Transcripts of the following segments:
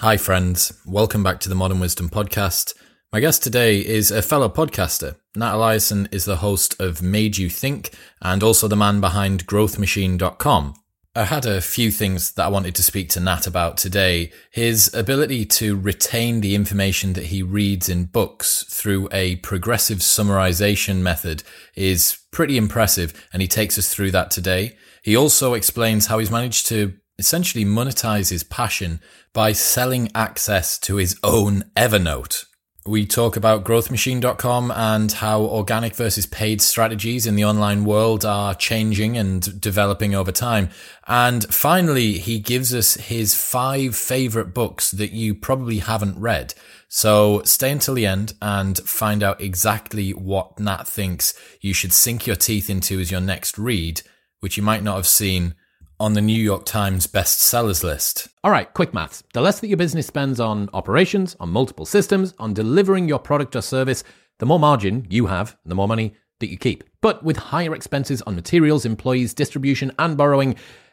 Hi, friends. Welcome back to the Modern Wisdom Podcast. My guest today is a fellow podcaster. Nat Eliason is the host of Made You Think and also the man behind growthmachine.com. I had a few things that I wanted to speak to Nat about today. His ability to retain the information that he reads in books through a progressive summarization method is pretty impressive, and he takes us through that today. He also explains how he's managed to essentially monetize his passion by selling access to his own Evernote. We talk about growthmachine.com and how organic versus paid strategies in the online world are changing and developing over time. And finally, he gives us his five favorite books that you probably haven't read. So stay until the end and find out exactly what Nat thinks you should sink your teeth into as your next read, which you might not have seen on the New York Times bestsellers list. All right, quick maths. The less that your business spends on operations, on multiple systems, on delivering your product or service, the more margin you have, the more money that you keep. But with higher expenses on materials, employees, distribution, and borrowing,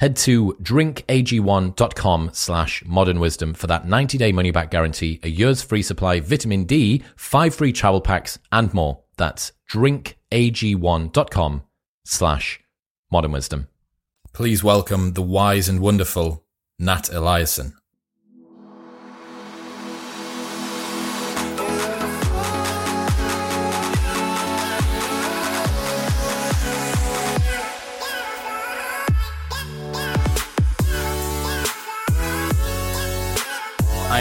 Head to drinkag1.com slash modern wisdom for that 90 day money back guarantee, a year's free supply, vitamin D, five free travel packs, and more. That's drinkag1.com slash modern wisdom. Please welcome the wise and wonderful Nat Eliason.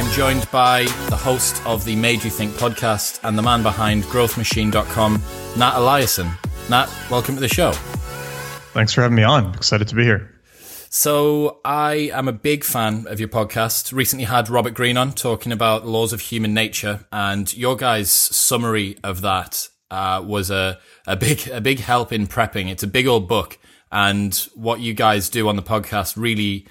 I'm joined by the host of the Made You Think podcast and the man behind growthmachine.com, Nat Eliason. Nat, welcome to the show. Thanks for having me on. Excited to be here. So, I am a big fan of your podcast. Recently had Robert Greene on talking about laws of human nature, and your guys' summary of that uh, was a, a big a big help in prepping. It's a big old book, and what you guys do on the podcast really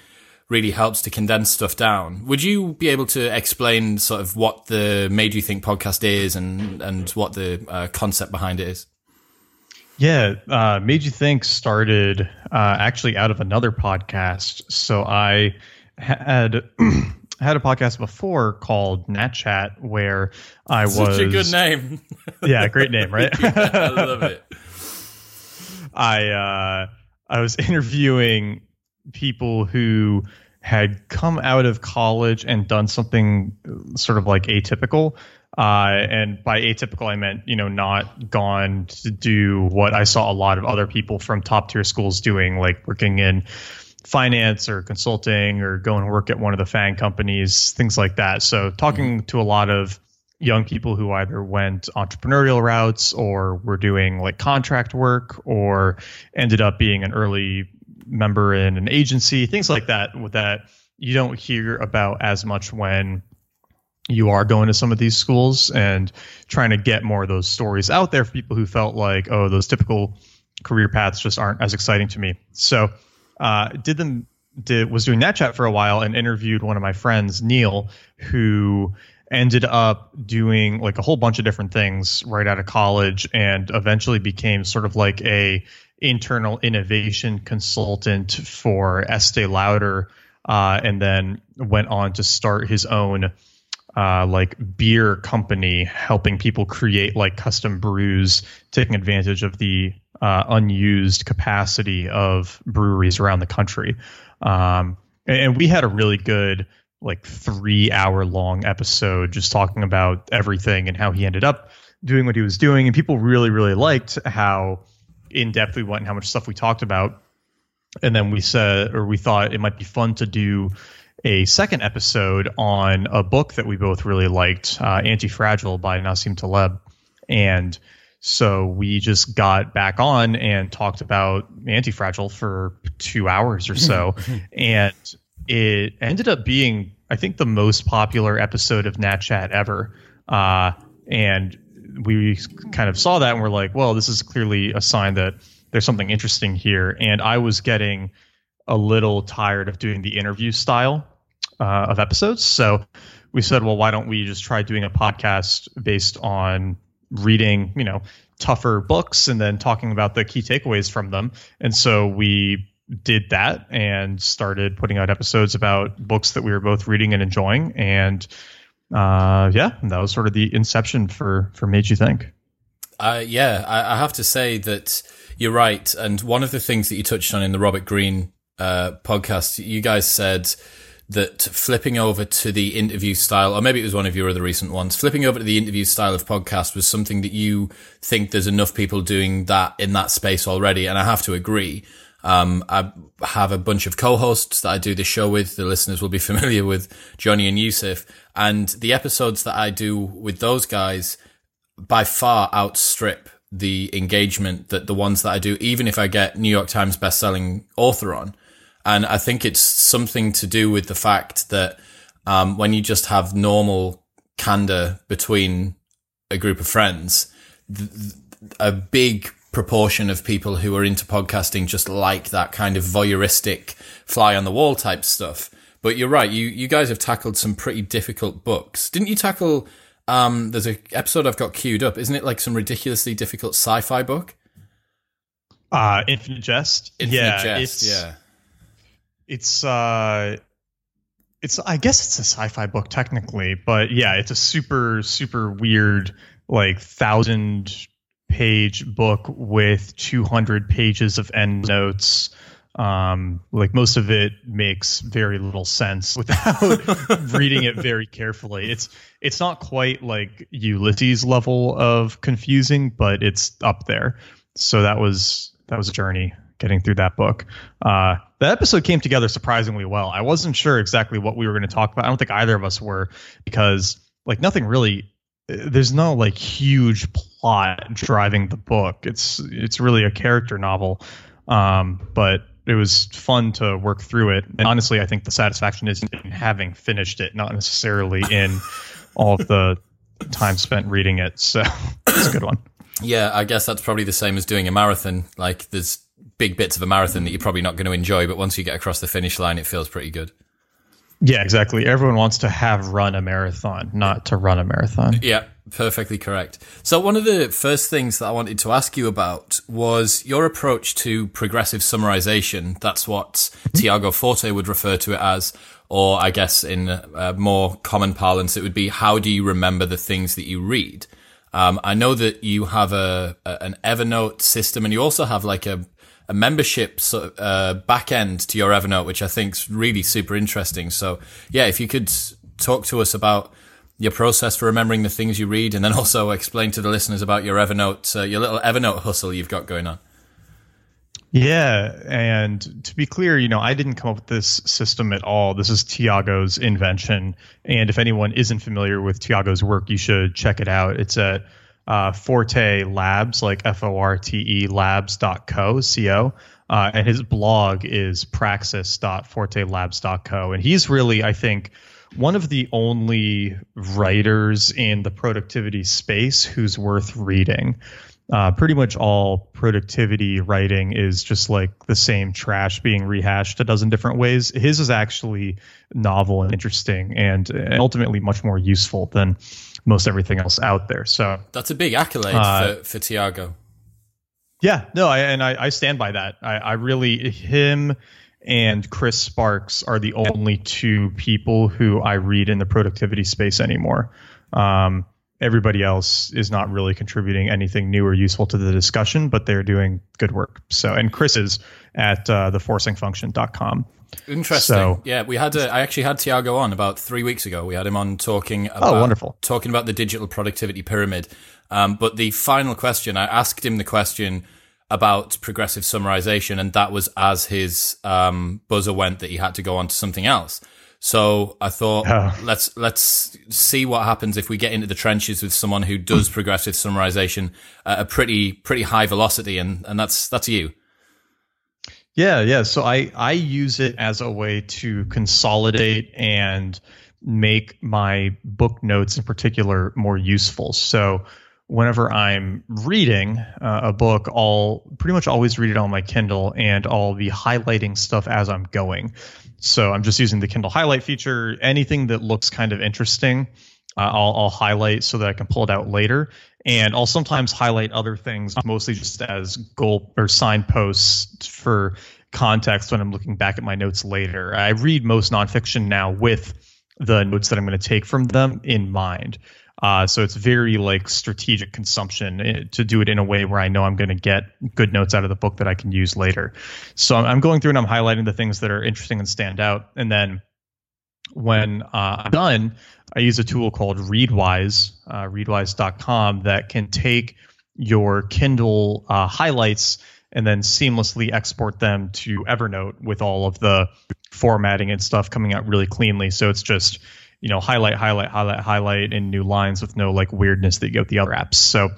really helps to condense stuff down. Would you be able to explain sort of what the Made You Think podcast is and and what the uh, concept behind it is? Yeah, uh, Made You Think started uh, actually out of another podcast. So I had. had a podcast before called Nat Chat where I Such was Such a good name. yeah, great name, right? yeah, I love it. I uh, I was interviewing people who had come out of college and done something sort of like atypical. Uh, and by atypical, I meant, you know, not gone to do what I saw a lot of other people from top tier schools doing, like working in finance or consulting or going to work at one of the FANG companies, things like that. So, talking mm-hmm. to a lot of young people who either went entrepreneurial routes or were doing like contract work or ended up being an early member in an agency, things like that, with that you don't hear about as much when you are going to some of these schools and trying to get more of those stories out there for people who felt like, oh, those typical career paths just aren't as exciting to me. So, uh, did them did was doing that chat for a while and interviewed one of my friends, Neil, who ended up doing like a whole bunch of different things right out of college and eventually became sort of like a internal innovation consultant for Estee Lauder uh, and then went on to start his own uh, like beer company, helping people create like custom brews, taking advantage of the uh, unused capacity of breweries around the country. Um, and, and we had a really good like three hour long episode just talking about everything and how he ended up doing what he was doing. And people really, really liked how in depth we went and how much stuff we talked about. And then we said, or we thought it might be fun to do a second episode on a book that we both really liked, uh, Anti Fragile by Nassim Taleb. And so we just got back on and talked about Anti Fragile for two hours or so. and it ended up being, I think, the most popular episode of Nat Chat ever. Uh, and we kind of saw that and we're like, well, this is clearly a sign that there's something interesting here. And I was getting a little tired of doing the interview style uh, of episodes. So we said, well, why don't we just try doing a podcast based on reading, you know, tougher books and then talking about the key takeaways from them. And so we did that and started putting out episodes about books that we were both reading and enjoying. And uh, yeah, that was sort of the inception for for Made You Think. Uh, yeah, I, I, have to say that you're right. And one of the things that you touched on in the Robert Greene uh, podcast, you guys said that flipping over to the interview style, or maybe it was one of your other recent ones, flipping over to the interview style of podcast was something that you think there's enough people doing that in that space already. And I have to agree. Um, I have a bunch of co-hosts that I do the show with. The listeners will be familiar with Johnny and Yusuf. And the episodes that I do with those guys by far outstrip the engagement that the ones that I do, even if I get New York Times best-selling author on. And I think it's something to do with the fact that um, when you just have normal candor between a group of friends, th- a big proportion of people who are into podcasting just like that kind of voyeuristic fly on the wall type stuff. But you're right. You you guys have tackled some pretty difficult books. Didn't you tackle? Um, there's a episode I've got queued up. Isn't it like some ridiculously difficult sci-fi book? Uh, Infinite Jest. Infinite yeah, Jest. It's, yeah. It's uh, it's I guess it's a sci-fi book technically, but yeah, it's a super super weird like thousand page book with 200 pages of endnotes. Um, like most of it makes very little sense without reading it very carefully. It's it's not quite like Ulysses level of confusing, but it's up there. So that was that was a journey getting through that book. Uh, the episode came together surprisingly well. I wasn't sure exactly what we were going to talk about. I don't think either of us were because like nothing really there's no like huge plot driving the book. It's it's really a character novel, um, but it was fun to work through it. And honestly, I think the satisfaction is in having finished it, not necessarily in all of the time spent reading it. So it's a good one. Yeah, I guess that's probably the same as doing a marathon. Like there's big bits of a marathon that you're probably not going to enjoy, but once you get across the finish line, it feels pretty good. Yeah, exactly. Everyone wants to have run a marathon, not to run a marathon. Yeah, perfectly correct. So, one of the first things that I wanted to ask you about was your approach to progressive summarization. That's what Tiago Forte would refer to it as, or I guess in a more common parlance, it would be how do you remember the things that you read? Um, I know that you have a, a, an Evernote system, and you also have like a a membership sort of, uh, back end to your Evernote, which I think is really super interesting. So yeah, if you could talk to us about your process for remembering the things you read, and then also explain to the listeners about your Evernote, uh, your little Evernote hustle you've got going on. Yeah, and to be clear, you know, I didn't come up with this system at all. This is Tiago's invention, and if anyone isn't familiar with Tiago's work, you should check it out. It's at uh, Forte Labs, like F O R T E labs.co, C-O. Uh, and his blog is praxis.fortelabs.co. And he's really, I think, one of the only writers in the productivity space who's worth reading. Uh, pretty much all productivity writing is just like the same trash being rehashed a dozen different ways. His is actually novel and interesting and, and ultimately much more useful than most everything else out there. So that's a big accolade uh, for, for Tiago. Yeah, no, I, and I, I stand by that. I, I really him and Chris Sparks are the only two people who I read in the productivity space anymore. Um, everybody else is not really contributing anything new or useful to the discussion, but they're doing good work. So, and Chris is at uh, theforcingfunction.com. Interesting. So, yeah, we had a, I actually had Tiago on about three weeks ago. We had him on talking oh, about, oh, wonderful. talking about the digital productivity pyramid. Um, but the final question, I asked him the question about progressive summarization, and that was as his um, buzzer went that he had to go on to something else. So I thought oh. let's let's see what happens if we get into the trenches with someone who does progressive summarization at a pretty pretty high velocity, and and that's that's you. Yeah, yeah. So I I use it as a way to consolidate and make my book notes in particular more useful. So whenever I'm reading uh, a book, I'll pretty much always read it on my Kindle and I'll be highlighting stuff as I'm going. So I'm just using the Kindle highlight feature. Anything that looks kind of interesting, uh, I'll, I'll highlight so that I can pull it out later. And I'll sometimes highlight other things, mostly just as goal or signposts for context when I'm looking back at my notes later. I read most nonfiction now with the notes that I'm going to take from them in mind. Uh, so it's very like strategic consumption eh, to do it in a way where I know I'm going to get good notes out of the book that I can use later. So I'm going through and I'm highlighting the things that are interesting and stand out. And then when uh, I'm done, I use a tool called Readwise, uh, readwise.com, that can take your Kindle uh, highlights and then seamlessly export them to Evernote with all of the formatting and stuff coming out really cleanly. So it's just you know highlight highlight highlight highlight in new lines with no like weirdness that you get with the other apps so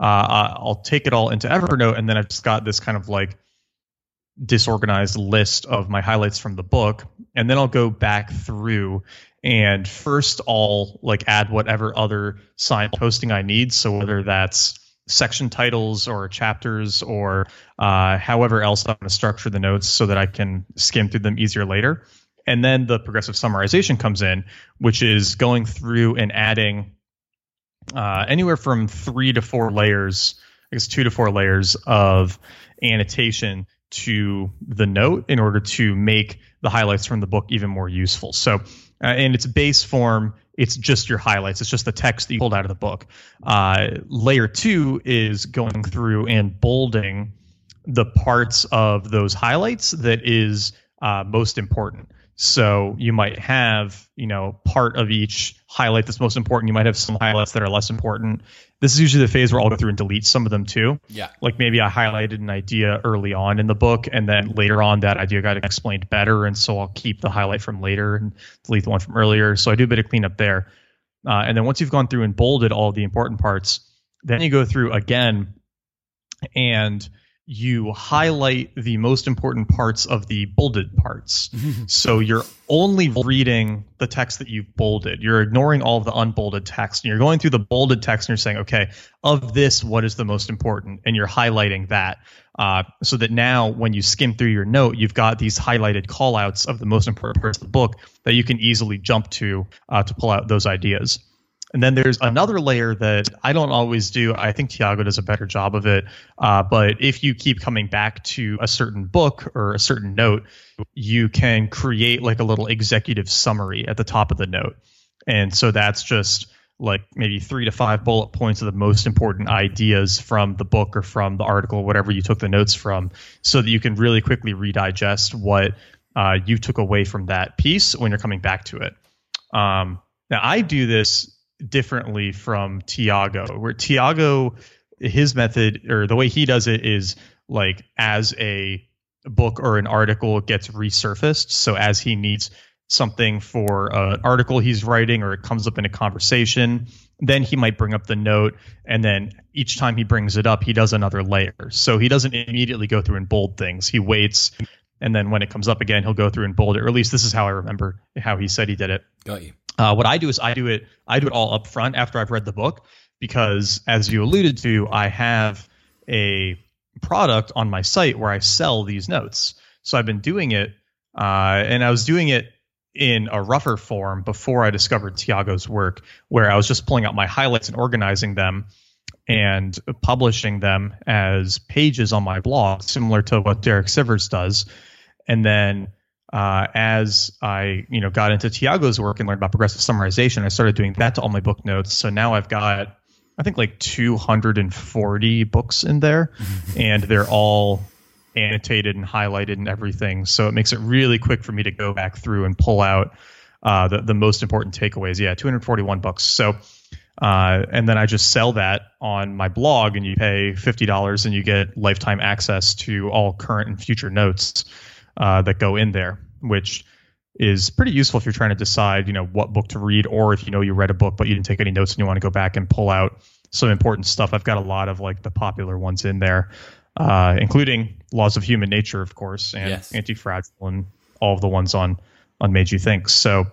uh, i'll take it all into evernote and then i've just got this kind of like disorganized list of my highlights from the book and then i'll go back through and first i'll like add whatever other signposting i need so whether that's section titles or chapters or uh, however else i'm going to structure the notes so that i can skim through them easier later and then the progressive summarization comes in, which is going through and adding uh, anywhere from three to four layers, I guess two to four layers of annotation to the note in order to make the highlights from the book even more useful. So, uh, in its base form, it's just your highlights. It's just the text that you pulled out of the book. Uh, layer two is going through and bolding the parts of those highlights that is uh, most important. So you might have, you know, part of each highlight that's most important. You might have some highlights that are less important. This is usually the phase where I'll go through and delete some of them too. Yeah. Like maybe I highlighted an idea early on in the book, and then later on that idea got explained better, and so I'll keep the highlight from later and delete the one from earlier. So I do a bit of cleanup there. Uh, and then once you've gone through and bolded all the important parts, then you go through again and you highlight the most important parts of the bolded parts. so you're only reading the text that you've bolded. You're ignoring all of the unbolded text and you're going through the bolded text and you're saying, okay, of this, what is the most important? And you're highlighting that. Uh, so that now when you skim through your note, you've got these highlighted callouts of the most important parts of the book that you can easily jump to uh, to pull out those ideas. And then there's another layer that I don't always do. I think Tiago does a better job of it. Uh, but if you keep coming back to a certain book or a certain note, you can create like a little executive summary at the top of the note. And so that's just like maybe three to five bullet points of the most important ideas from the book or from the article, whatever you took the notes from, so that you can really quickly redigest what uh, you took away from that piece when you're coming back to it. Um, now, I do this differently from Tiago, where Tiago, his method or the way he does it is like as a book or an article gets resurfaced. So as he needs something for an article he's writing or it comes up in a conversation, then he might bring up the note and then each time he brings it up he does another layer so he doesn't immediately go through and bold things he waits and then when it comes up again, he'll go through and bold it. Or at least this is how I remember how he said he did it. Got you. Uh, what I do is I do it I do it all up front after I've read the book because as you alluded to, I have a product on my site where I sell these notes. So I've been doing it, uh, and I was doing it in a rougher form before I discovered Tiago's work, where I was just pulling out my highlights and organizing them and publishing them as pages on my blog, similar to what Derek Sivers does. And then uh, as I you know got into Tiago's work and learned about progressive summarization, I started doing that to all my book notes. So now I've got I think like 240 books in there, and they're all annotated and highlighted and everything. So it makes it really quick for me to go back through and pull out uh, the the most important takeaways. Yeah, 241 books. So. Uh, and then I just sell that on my blog, and you pay fifty dollars, and you get lifetime access to all current and future notes uh, that go in there, which is pretty useful if you're trying to decide, you know, what book to read, or if you know you read a book but you didn't take any notes and you want to go back and pull out some important stuff. I've got a lot of like the popular ones in there, uh, including Laws of Human Nature, of course, and Yes. Anti-Fragile, and all of the ones on on Made You Think. So,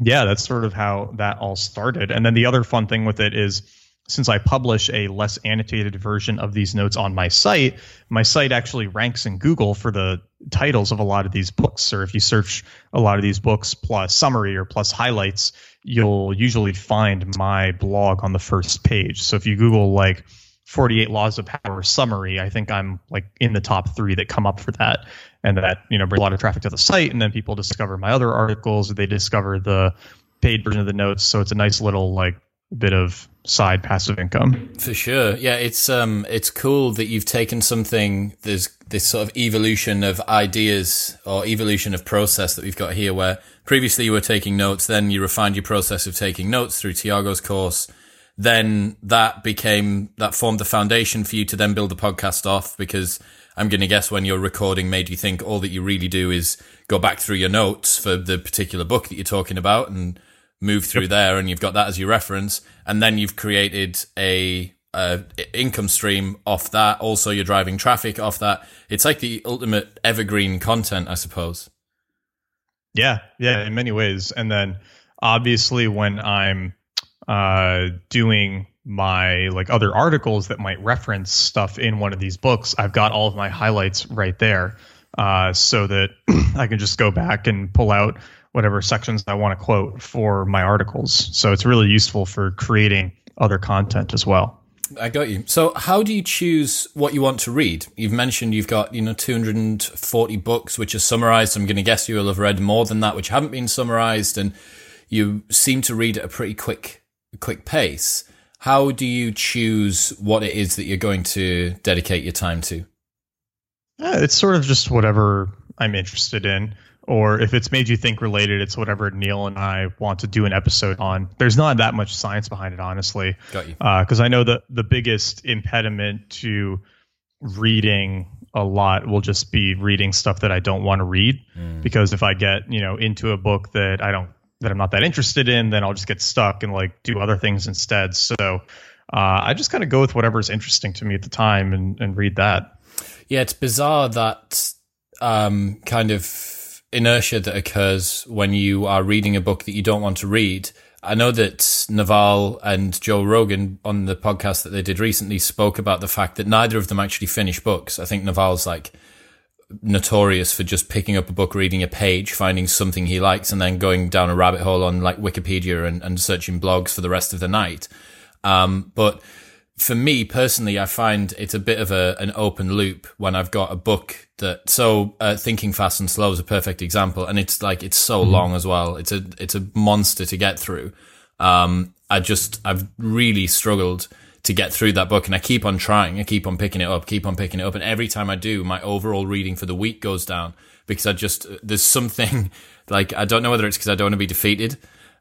yeah, that's sort of how that all started. And then the other fun thing with it is since I publish a less annotated version of these notes on my site, my site actually ranks in Google for the titles of a lot of these books. Or if you search a lot of these books plus summary or plus highlights, you'll usually find my blog on the first page. So if you Google like 48 Laws of Power summary, I think I'm like in the top three that come up for that. And that, you know, brings a lot of traffic to the site. And then people discover my other articles, or they discover the paid version of the notes. So it's a nice little like bit of side passive income. For sure. Yeah, it's um it's cool that you've taken something there's this sort of evolution of ideas or evolution of process that we've got here where previously you were taking notes, then you refined your process of taking notes through Tiago's course. Then that became that formed the foundation for you to then build the podcast off because I'm going to guess when you're recording made you think all that you really do is go back through your notes for the particular book that you're talking about and move through there and you've got that as your reference and then you've created a, a income stream off that. Also you're driving traffic off that. It's like the ultimate evergreen content i suppose. Yeah, yeah, in many ways. And then obviously when I'm uh, doing my like other articles that might reference stuff in one of these books, I've got all of my highlights right there, uh, so that I can just go back and pull out whatever sections I want to quote for my articles. So it's really useful for creating other content as well. I got you. So, how do you choose what you want to read? You've mentioned you've got, you know, 240 books which are summarized. I'm going to guess you'll have read more than that which haven't been summarized, and you seem to read at a pretty quick, quick pace. How do you choose what it is that you're going to dedicate your time to? Uh, it's sort of just whatever I'm interested in. Or if it's made you think related, it's whatever Neil and I want to do an episode on. There's not that much science behind it, honestly. Got you. Because I know that the biggest impediment to reading a lot will just be reading stuff that I don't want to read. Because if I get you know into a book that I don't that I'm not that interested in, then I'll just get stuck and like do other things instead. So uh, I just kind of go with whatever's interesting to me at the time and, and read that. Yeah, it's bizarre that um, kind of inertia that occurs when you are reading a book that you don't want to read. I know that Naval and Joe Rogan on the podcast that they did recently spoke about the fact that neither of them actually finish books. I think Naval's like notorious for just picking up a book, reading a page, finding something he likes, and then going down a rabbit hole on like Wikipedia and, and searching blogs for the rest of the night. Um, but for me personally, I find it's a bit of a, an open loop when I've got a book that, so, uh, Thinking Fast and Slow is a perfect example. And it's like, it's so long as well. It's a, it's a monster to get through. Um, I just, I've really struggled to get through that book and I keep on trying. I keep on picking it up, keep on picking it up. And every time I do, my overall reading for the week goes down because I just, there's something like, I don't know whether it's because I don't want to be defeated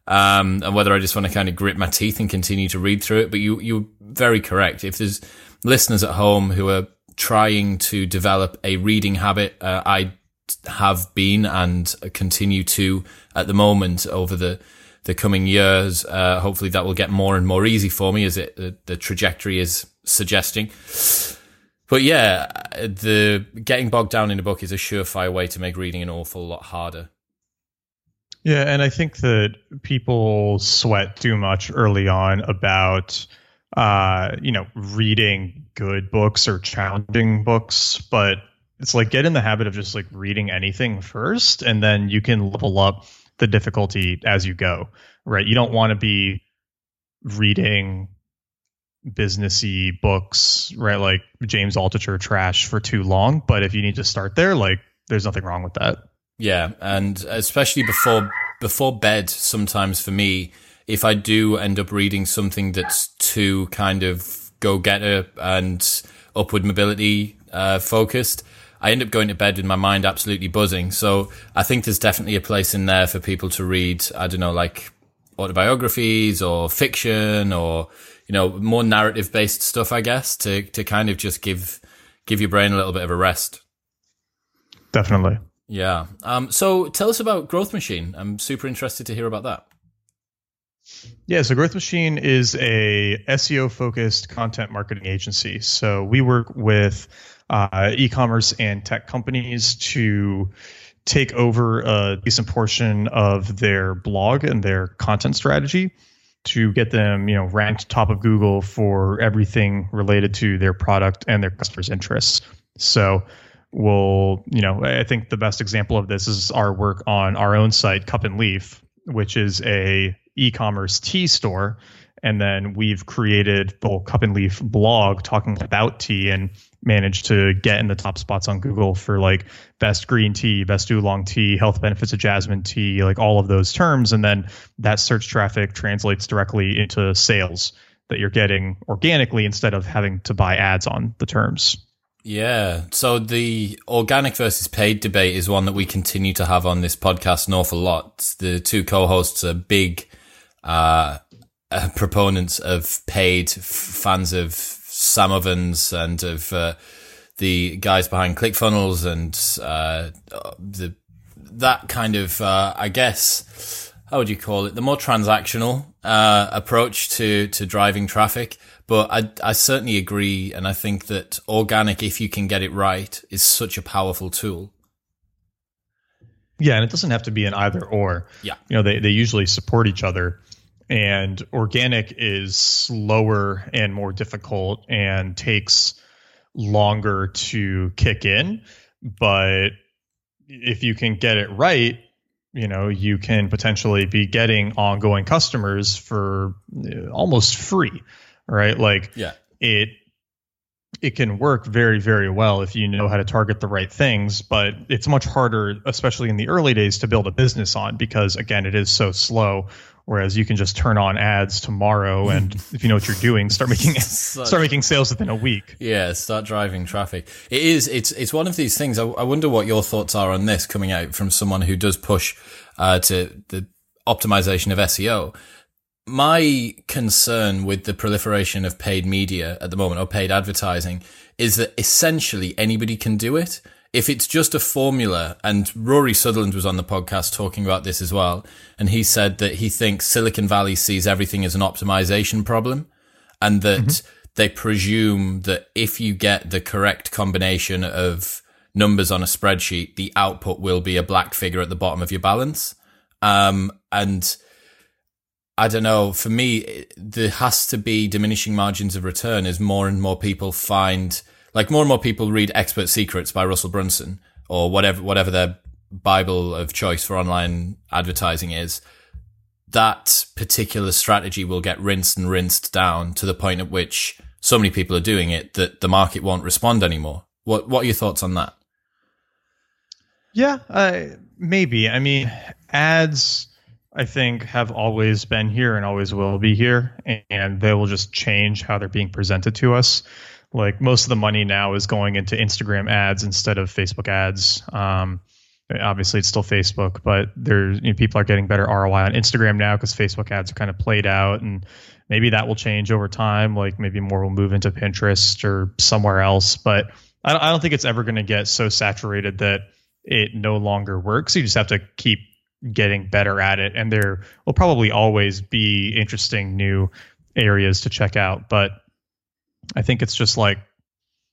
um, and whether I just want to kind of grit my teeth and continue to read through it. But you, you're very correct. If there's listeners at home who are trying to develop a reading habit, uh, I have been and continue to at the moment over the the coming years. Uh, hopefully, that will get more and more easy for me as it the, the trajectory is suggesting. But yeah, the getting bogged down in a book is a surefire way to make reading an awful lot harder. Yeah, and I think that people sweat too much early on about uh, you know, reading good books or challenging books, but it's like get in the habit of just like reading anything first and then you can level up the difficulty as you go. Right? You don't want to be reading businessy books, right? Like James Altucher trash for too long, but if you need to start there, like there's nothing wrong with that. Yeah, and especially before before bed, sometimes for me, if I do end up reading something that's too kind of go getter and upward mobility uh, focused, I end up going to bed with my mind absolutely buzzing. So I think there's definitely a place in there for people to read. I don't know, like autobiographies or fiction or you know more narrative based stuff. I guess to to kind of just give give your brain a little bit of a rest. Definitely. Yeah. Um, so tell us about Growth Machine. I'm super interested to hear about that. Yeah, so Growth Machine is a SEO focused content marketing agency. So we work with uh, e-commerce and tech companies to take over a decent portion of their blog and their content strategy to get them, you know, ranked top of Google for everything related to their product and their customers' interests. So we'll, you know, I think the best example of this is our work on our own site, Cup and Leaf, which is a e-commerce tea store. And then we've created the whole cup and leaf blog talking about tea and managed to get in the top spots on google for like best green tea best oolong tea health benefits of jasmine tea like all of those terms. And then that search traffic translates directly into sales that you're getting organically instead of having to buy ads on the terms yeah. So the organic versus paid debate is one that we continue to have on this podcast an awful lot. The two co-hosts are big uh, uh, proponents of paid, f- fans of Sam Ovens and of uh, the guys behind ClickFunnels and uh, the that kind of, uh, I guess, how would you call it? The more transactional uh, approach to to driving traffic. But I, I certainly agree, and I think that organic, if you can get it right, is such a powerful tool. Yeah, and it doesn't have to be an either or. Yeah, you know, they they usually support each other and organic is slower and more difficult and takes longer to kick in but if you can get it right you know you can potentially be getting ongoing customers for uh, almost free right like yeah it it can work very very well if you know how to target the right things but it's much harder especially in the early days to build a business on because again it is so slow Whereas you can just turn on ads tomorrow, and if you know what you're doing, start making start making sales within a week. Yeah, start driving traffic. It is. It's it's one of these things. I, I wonder what your thoughts are on this coming out from someone who does push uh, to the optimization of SEO. My concern with the proliferation of paid media at the moment, or paid advertising, is that essentially anybody can do it if it's just a formula, and Rory Sutherland was on the podcast talking about this as well, and he said that he thinks Silicon Valley sees everything as an optimization problem, and that mm-hmm. they presume that if you get the correct combination of numbers on a spreadsheet, the output will be a black figure at the bottom of your balance. Um, and I don't know. For me, there has to be diminishing margins of return as more and more people find like more and more people read Expert Secrets by Russell Brunson or whatever whatever their bible of choice for online advertising is. That particular strategy will get rinsed and rinsed down to the point at which so many people are doing it that the market won't respond anymore. What what are your thoughts on that? Yeah, uh, maybe. I mean, ads I think have always been here and always will be here, and they will just change how they're being presented to us. Like most of the money now is going into Instagram ads instead of Facebook ads. Um, obviously, it's still Facebook, but there's you know, people are getting better ROI on Instagram now because Facebook ads are kind of played out, and maybe that will change over time. Like maybe more will move into Pinterest or somewhere else, but I don't, I don't think it's ever going to get so saturated that it no longer works. You just have to keep getting better at it, and there will probably always be interesting new areas to check out, but I think it's just like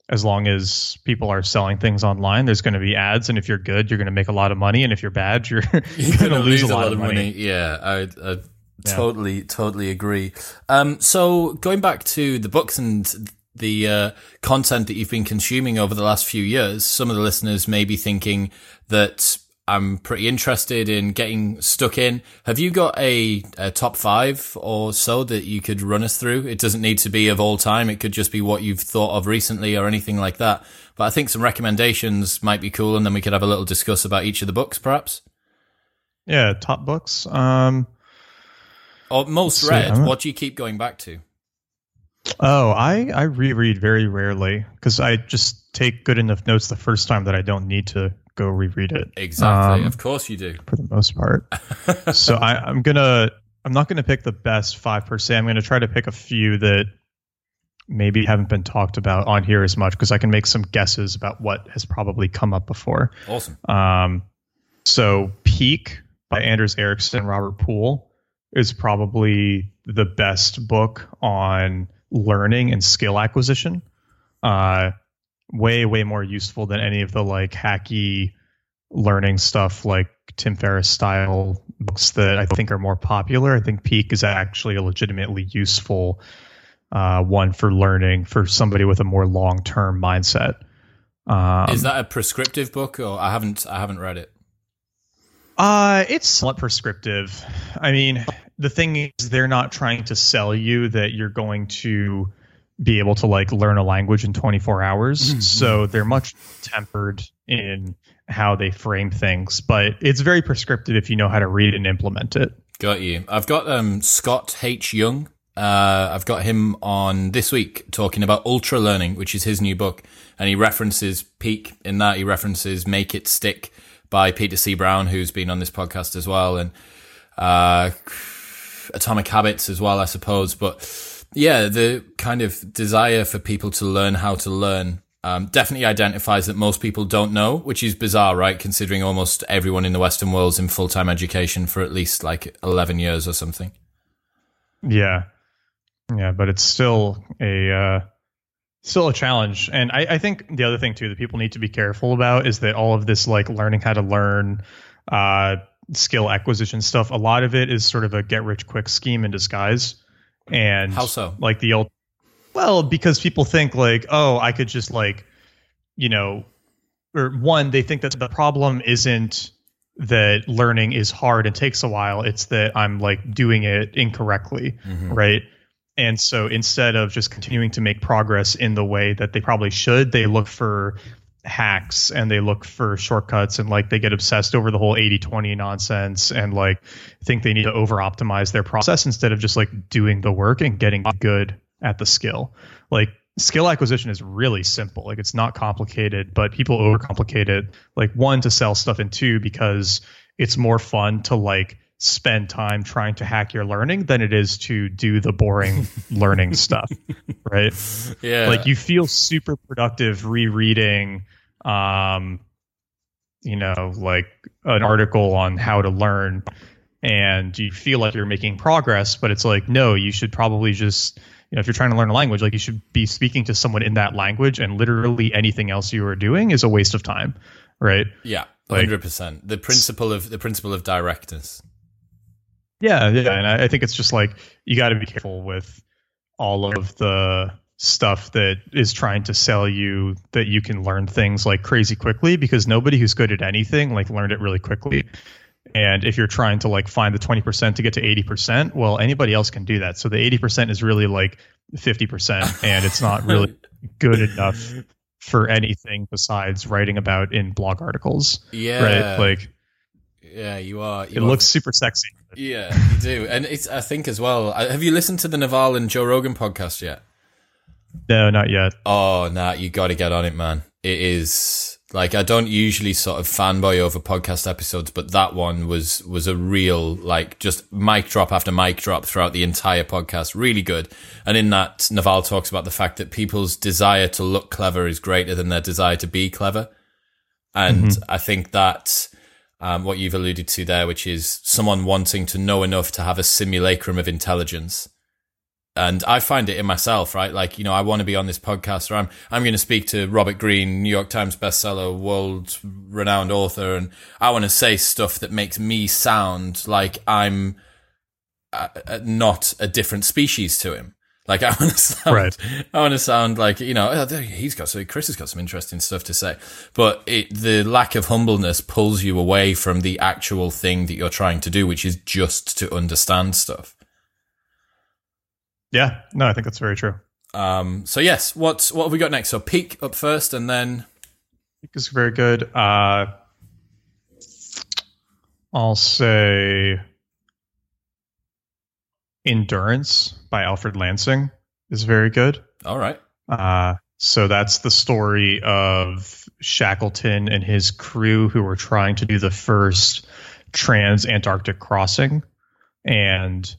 as long as people are selling things online, there's going to be ads, and if you're good, you're going to make a lot of money, and if you're bad, you're, You're going to gonna lose a lot, of money. Yeah, I, I Yeah. totally, totally agree. Um, so going back to the books and the uh, content that you've been consuming over the last few years, some of the listeners may be thinking that I'm pretty interested in getting stuck in. Have you got a, a top five or so that you could run us through? It doesn't need to be of all time. It could just be what you've thought of recently or anything like that. But I think some recommendations might be cool, and then we could have a little discuss about each of the books, perhaps. Yeah, top books. Um, Or most read. I'm- What do you keep going back to? oh, I I reread very rarely because I just take good enough notes the first time that I don't need to go reread it. Exactly. Um, of course you do. for the most part. so I, I'm gonna I'm not gonna pick the best five per se. I'm gonna try to pick a few that maybe haven't been talked about on here as much because I can make some guesses about what has probably come up before. Awesome. Um, so Peak by Anders Ericsson and Robert Pool is probably the best book on learning and skill acquisition. Uh, way, way more useful than any of the like hacky learning stuff like Tim Ferriss style books that I think are more popular. I think Peak is actually a legitimately useful uh, one for learning for somebody with a more long term mindset. Um, Is that a prescriptive book, or I haven't I haven't read it? Uh, it's somewhat prescriptive. I mean, the thing is, they're not trying to sell you that you're going to be able to like learn a language in 24 hours. so they're much tempered in how they frame things, but it's very prescriptive if you know how to read and implement it. Got you. I've got um, Scott H. Young. Uh, I've got him on this week talking about ultra learning, which is his new book, and he references Peak in that. He references Make It Stick by Peter C. Brown, who's been on this podcast as well, and uh, Atomic Habits as well, I suppose. But yeah, the kind of desire for people to learn how to learn um, definitely identifies that most people don't know, which is bizarre, right? Considering almost everyone in the Western world's in full time education for at least like 11 years or something. Yeah. Yeah, but it's still a uh, still a challenge. And I, I think the other thing too that people need to be careful about is that all of this like learning how to learn uh, skill acquisition stuff, a lot of it is sort of a get rich quick scheme in disguise. And How so? like the old well, because people think like, oh, I could just like, you know, or one, they think that the problem isn't that learning is hard and takes a while. It's that I'm like doing it incorrectly, Mhm. right? And so instead of just continuing to make progress in the way that they probably should, they look for hacks and they look for shortcuts and like they get obsessed over the whole 80-20 nonsense and like think they need to over optimize their process instead of just like doing the work and getting good at the skill. Like skill acquisition is really simple. Like it's not complicated, but people overcomplicate it. Like one to sell stuff and two because it's more fun to like spend time trying to hack your learning than it is to do the boring learning stuff, right? Yeah. Like you feel super productive rereading um you know, like an article on how to learn and you feel like you're making progress, but it's like no, you should probably just you know, if you're trying to learn a language, like you should be speaking to someone in that language, and literally anything else you are doing is a waste of time, right? yeah. like- 100%. The principle of the principle of directness. Yeah, yeah, and I, I think it's just like you got to be careful with all of the stuff that is trying to sell you that you can learn things like crazy quickly because nobody who's good at anything like learned it really quickly. And if you're trying to like find the 20% to get to 80%, well, anybody else can do that. So the 80% is really like 50% and it's not really good enough for anything besides writing about in blog articles, Yeah. right? Like yeah, you are. You it are- looks super sexy. Yeah, you do. And it's, I think as well, uh, have you listened to the Naval and Joe Rogan podcast yet? No, not yet. Oh, nah, you got to get on it, man. It is like I don't usually sort of fanboy over podcast episodes, but that one was was a real like just mic drop after mic drop throughout the entire podcast. Really good. And in that, Naval talks about the fact that people's desire to look clever is greater than their desire to be clever. And mm-hmm. I think that um, what you've alluded to there, which is someone wanting to know enough to have a simulacrum of intelligence And I find it in myself, right? Like, you know, I want to be on this podcast or I'm, I'm going to speak to Robert Greene, New York Times bestseller, world renowned author. And I want to say stuff that makes me sound like I'm uh, uh not a different species to him. Like I want to sound, right. I want to sound like you know oh, he's got so Chris has got some interesting stuff to say, but it, the lack of humbleness pulls you away from the actual thing that you're trying to do, which is just to understand stuff. Yeah, no, I think that's very true. Um, so yes, what what have we got next? So peak up first, and then peak is very good. Uh, I'll say Endurance by Alfred Lansing is very good. All right. Uh, so that's the story of Shackleton and his crew who were trying to do the first trans Antarctic crossing and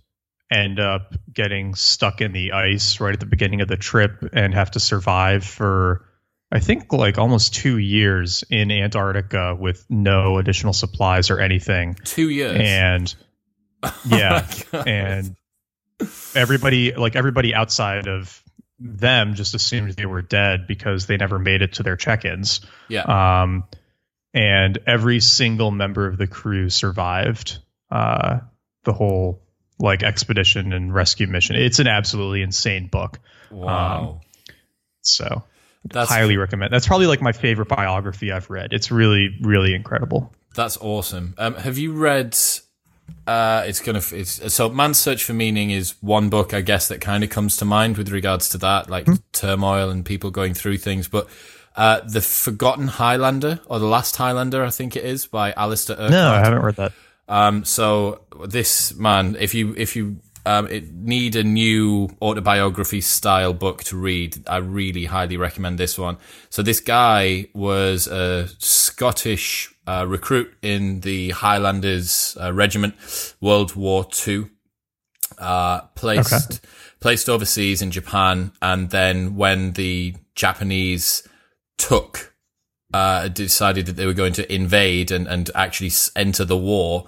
end up getting stuck in the ice right at the beginning of the trip and have to survive for I think like almost two years in Antarctica with no additional supplies or anything. Two years. And yeah. oh and everybody like everybody outside of them just assumed they were dead because they never made it to their check-ins. Yeah. Um, and every single member of the crew survived uh, the whole like expedition and rescue mission. It's an absolutely insane book. Wow. Um, so that's highly recommend. That's probably like my favorite biography I've read. It's really really incredible. That's awesome. Um, have you read uh, it's gonna. It's so man's search for meaning is one book, I guess, that kind of comes to mind with regards to that, like mm-hmm. turmoil and people going through things. But uh, the Forgotten Highlander or the Last Highlander, I think it is, by Alistair Urquhart. No, I haven't read that. Um, so this man, if you if you um, need a new autobiography style book to read, I really highly recommend this one. So this guy was a Scottish uh, recruit in the Highlanders uh, Regiment, World War Two. Uh, placed okay. placed overseas in Japan, and then when the Japanese took uh, decided that they were going to invade and, and actually enter the war,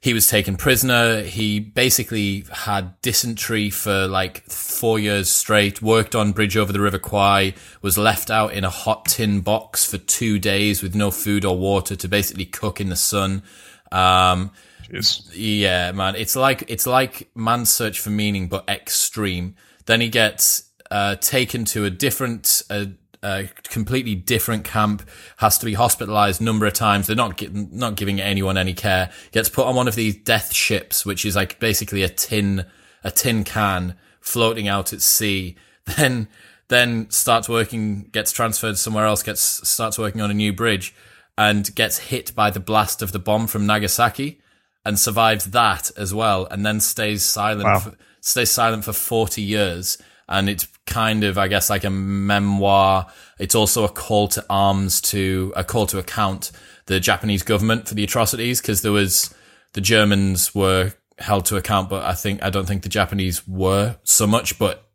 he was taken prisoner. He basically had dysentery for like four years straight, worked on bridge over the River Kwai, was left out in a hot tin box for two days with no food or water to basically cook in the sun. Um, Jeez. yeah, man, it's like, it's like man's search for meaning, but extreme. Then he gets, uh, taken to a different, uh, a completely different camp, has to be hospitalized a number of times. They're not not giving anyone any care. Gets put on one of these death ships, which is like basically a tin a tin can floating out at sea. Then then starts working, gets transferred somewhere else, gets starts working on a new bridge, and gets hit by the blast of the bomb from Nagasaki, and survives that as well, and then stays silent. Wow. For, stays silent for forty years and it's kind of, I guess, like a memoir. It's also a call to arms to a call to account the Japanese government for the atrocities because there was the Germans were held to account, but I think I don't think the Japanese were so much. But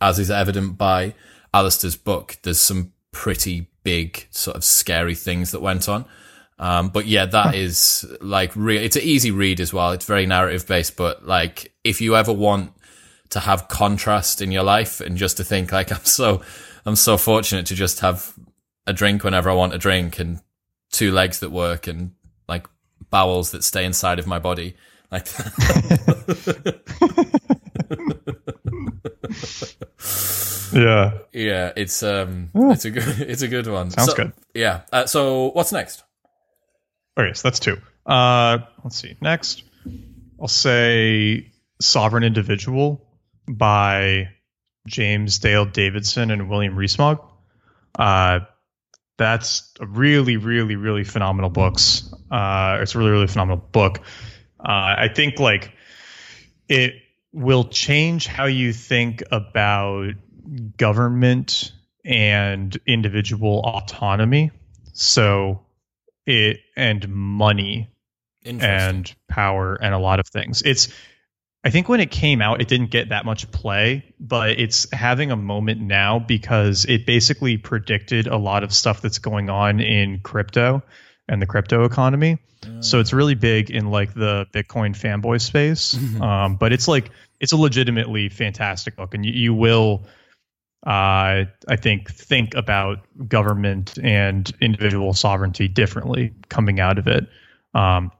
as is evident by Alistair's book, there's some pretty big sort of scary things that went on. Um, but yeah, that is like real. It's an easy read as well. It's very narrative based, but like if you ever want to have contrast in your life and just to think like I'm so I'm so fortunate to just have a drink whenever I want a drink and two legs that work and like bowels that stay inside of my body. Like yeah. Yeah it's um Ooh. it's a good it's a good one. Sounds so, good. yeah uh, so what's next? Okay so that's two. Uh let's see. Next i'll say sovereign individual by James Dale Davidson and William Rees-Mogg. Uh, that's a really, really, really phenomenal books. Uh, it's a really, really phenomenal book. Uh, I think like it will change how you think about government and individual autonomy. So it and money and power and a lot of things. It's I think when it came out, it didn't get that much play, but it's having a moment now because it basically predicted a lot of stuff that's going on in crypto and the crypto economy. So it's really big in like the Bitcoin fanboy space. um, but it's like it's a legitimately fantastic book, and you, you will, uh, I think, think about government and individual sovereignty differently coming out of it. Um,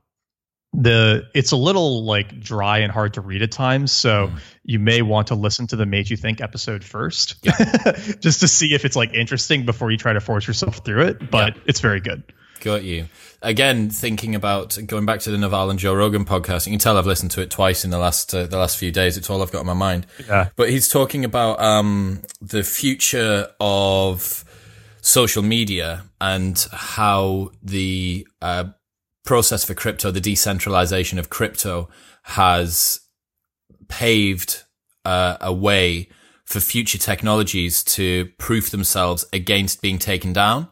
the it's a little like dry and hard to read at times so mm. you may want to listen to the made you think episode first yeah. just to see if it's like interesting before you try to force yourself through it but yeah. it's very good got you again thinking about going back to the naval and joe rogan podcast you can tell i've listened to it twice in the last uh, the last few days it's all i've got in my mind yeah but he's talking about um the future of social media and how the uh, process for crypto, the decentralization of crypto has paved uh, a way for future technologies to proof themselves against being taken down.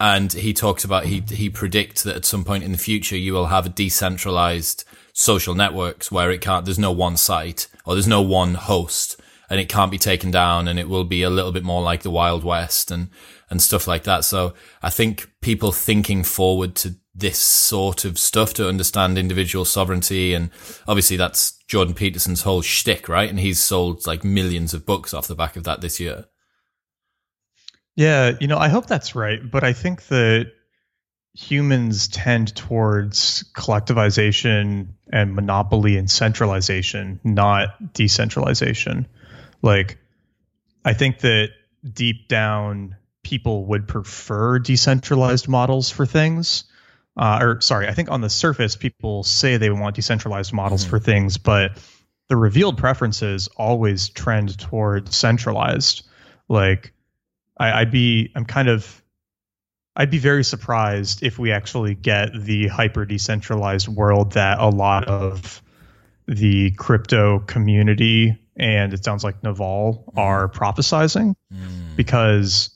And he talks about he he predicts that at some point in the future you will have a decentralized social networks where it can't there's no one site or there's no one host and it can't be taken down and it will be a little bit more like the Wild West and and stuff like that. So I think people thinking forward to this sort of stuff to understand individual sovereignty. And obviously that's Jordan Peterson's whole shtick, right? And he's sold like millions of books off the back of that this year. Yeah, you know, I hope that's right. But I think that humans tend towards collectivization and monopoly and centralization, not decentralization. Like, I think that deep down, people would prefer decentralized models for things uh, or sorry, I think on the surface people say they want decentralized models mm-hmm. for things, but the revealed preferences always trend toward centralized. Like I, I'd be, I'm kind of, I'd be very surprised if we actually get the hyper decentralized world that a lot of the crypto community and it sounds like Naval mm. are prophesizing mm. because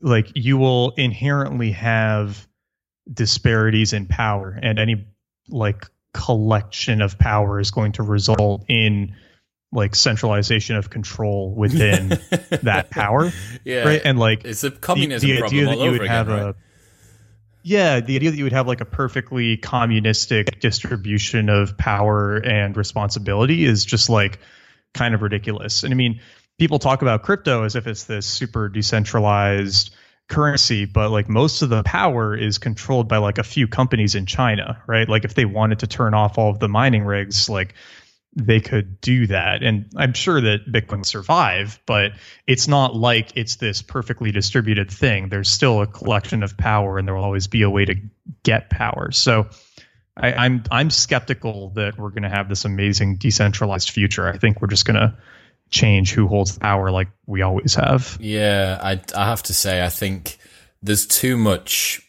like you will inherently have disparities in power and any like collection of power is going to result in like centralization of control within that power yeah. right? And like it's a communism the, the idea that you would again, have right? a yeah the idea that you would have like a perfectly communistic distribution of power and responsibility is just like kind of ridiculous. And i mean people talk about crypto as if it's this super decentralized currency, but like most of the power is controlled by like a few companies in China, right? Like if they wanted to turn off all of the mining rigs, like they could do that. And I'm sure that Bitcoin survive, but it's not like it's this perfectly distributed thing. There's still a collection of power and there will always be a way to get power. So I, I'm I'm skeptical that we're gonna have this amazing decentralized future. I think we're just gonna change who holds the power like we always have. Yeah, I I have to say I think there's too much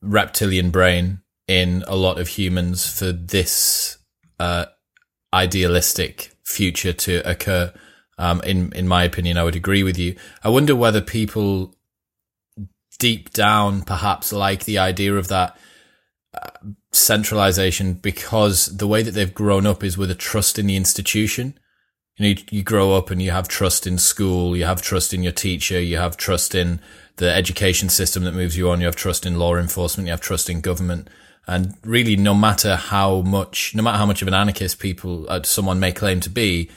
reptilian brain in a lot of humans for this uh, idealistic future to occur. Um, in in my opinion, I would agree with you. I wonder whether people deep down perhaps like the idea of that uh, centralization because the way that they've grown up is with a trust in the institution you know, you, grow up and you have trust in school, you have trust in your teacher, you have trust in the education system that moves you on, you have trust in law enforcement, you have trust in government. And really, no matter how much, no matter how much of an anarchist people, uh, someone may claim to be,